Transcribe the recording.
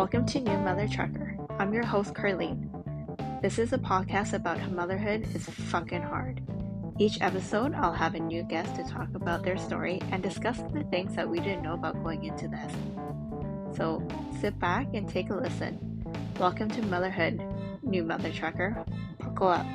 Welcome to New Mother Trucker. I'm your host, Carleen. This is a podcast about how motherhood is fucking hard. Each episode, I'll have a new guest to talk about their story and discuss the things that we didn't know about going into this. So sit back and take a listen. Welcome to Motherhood, New Mother Trucker. Buckle up.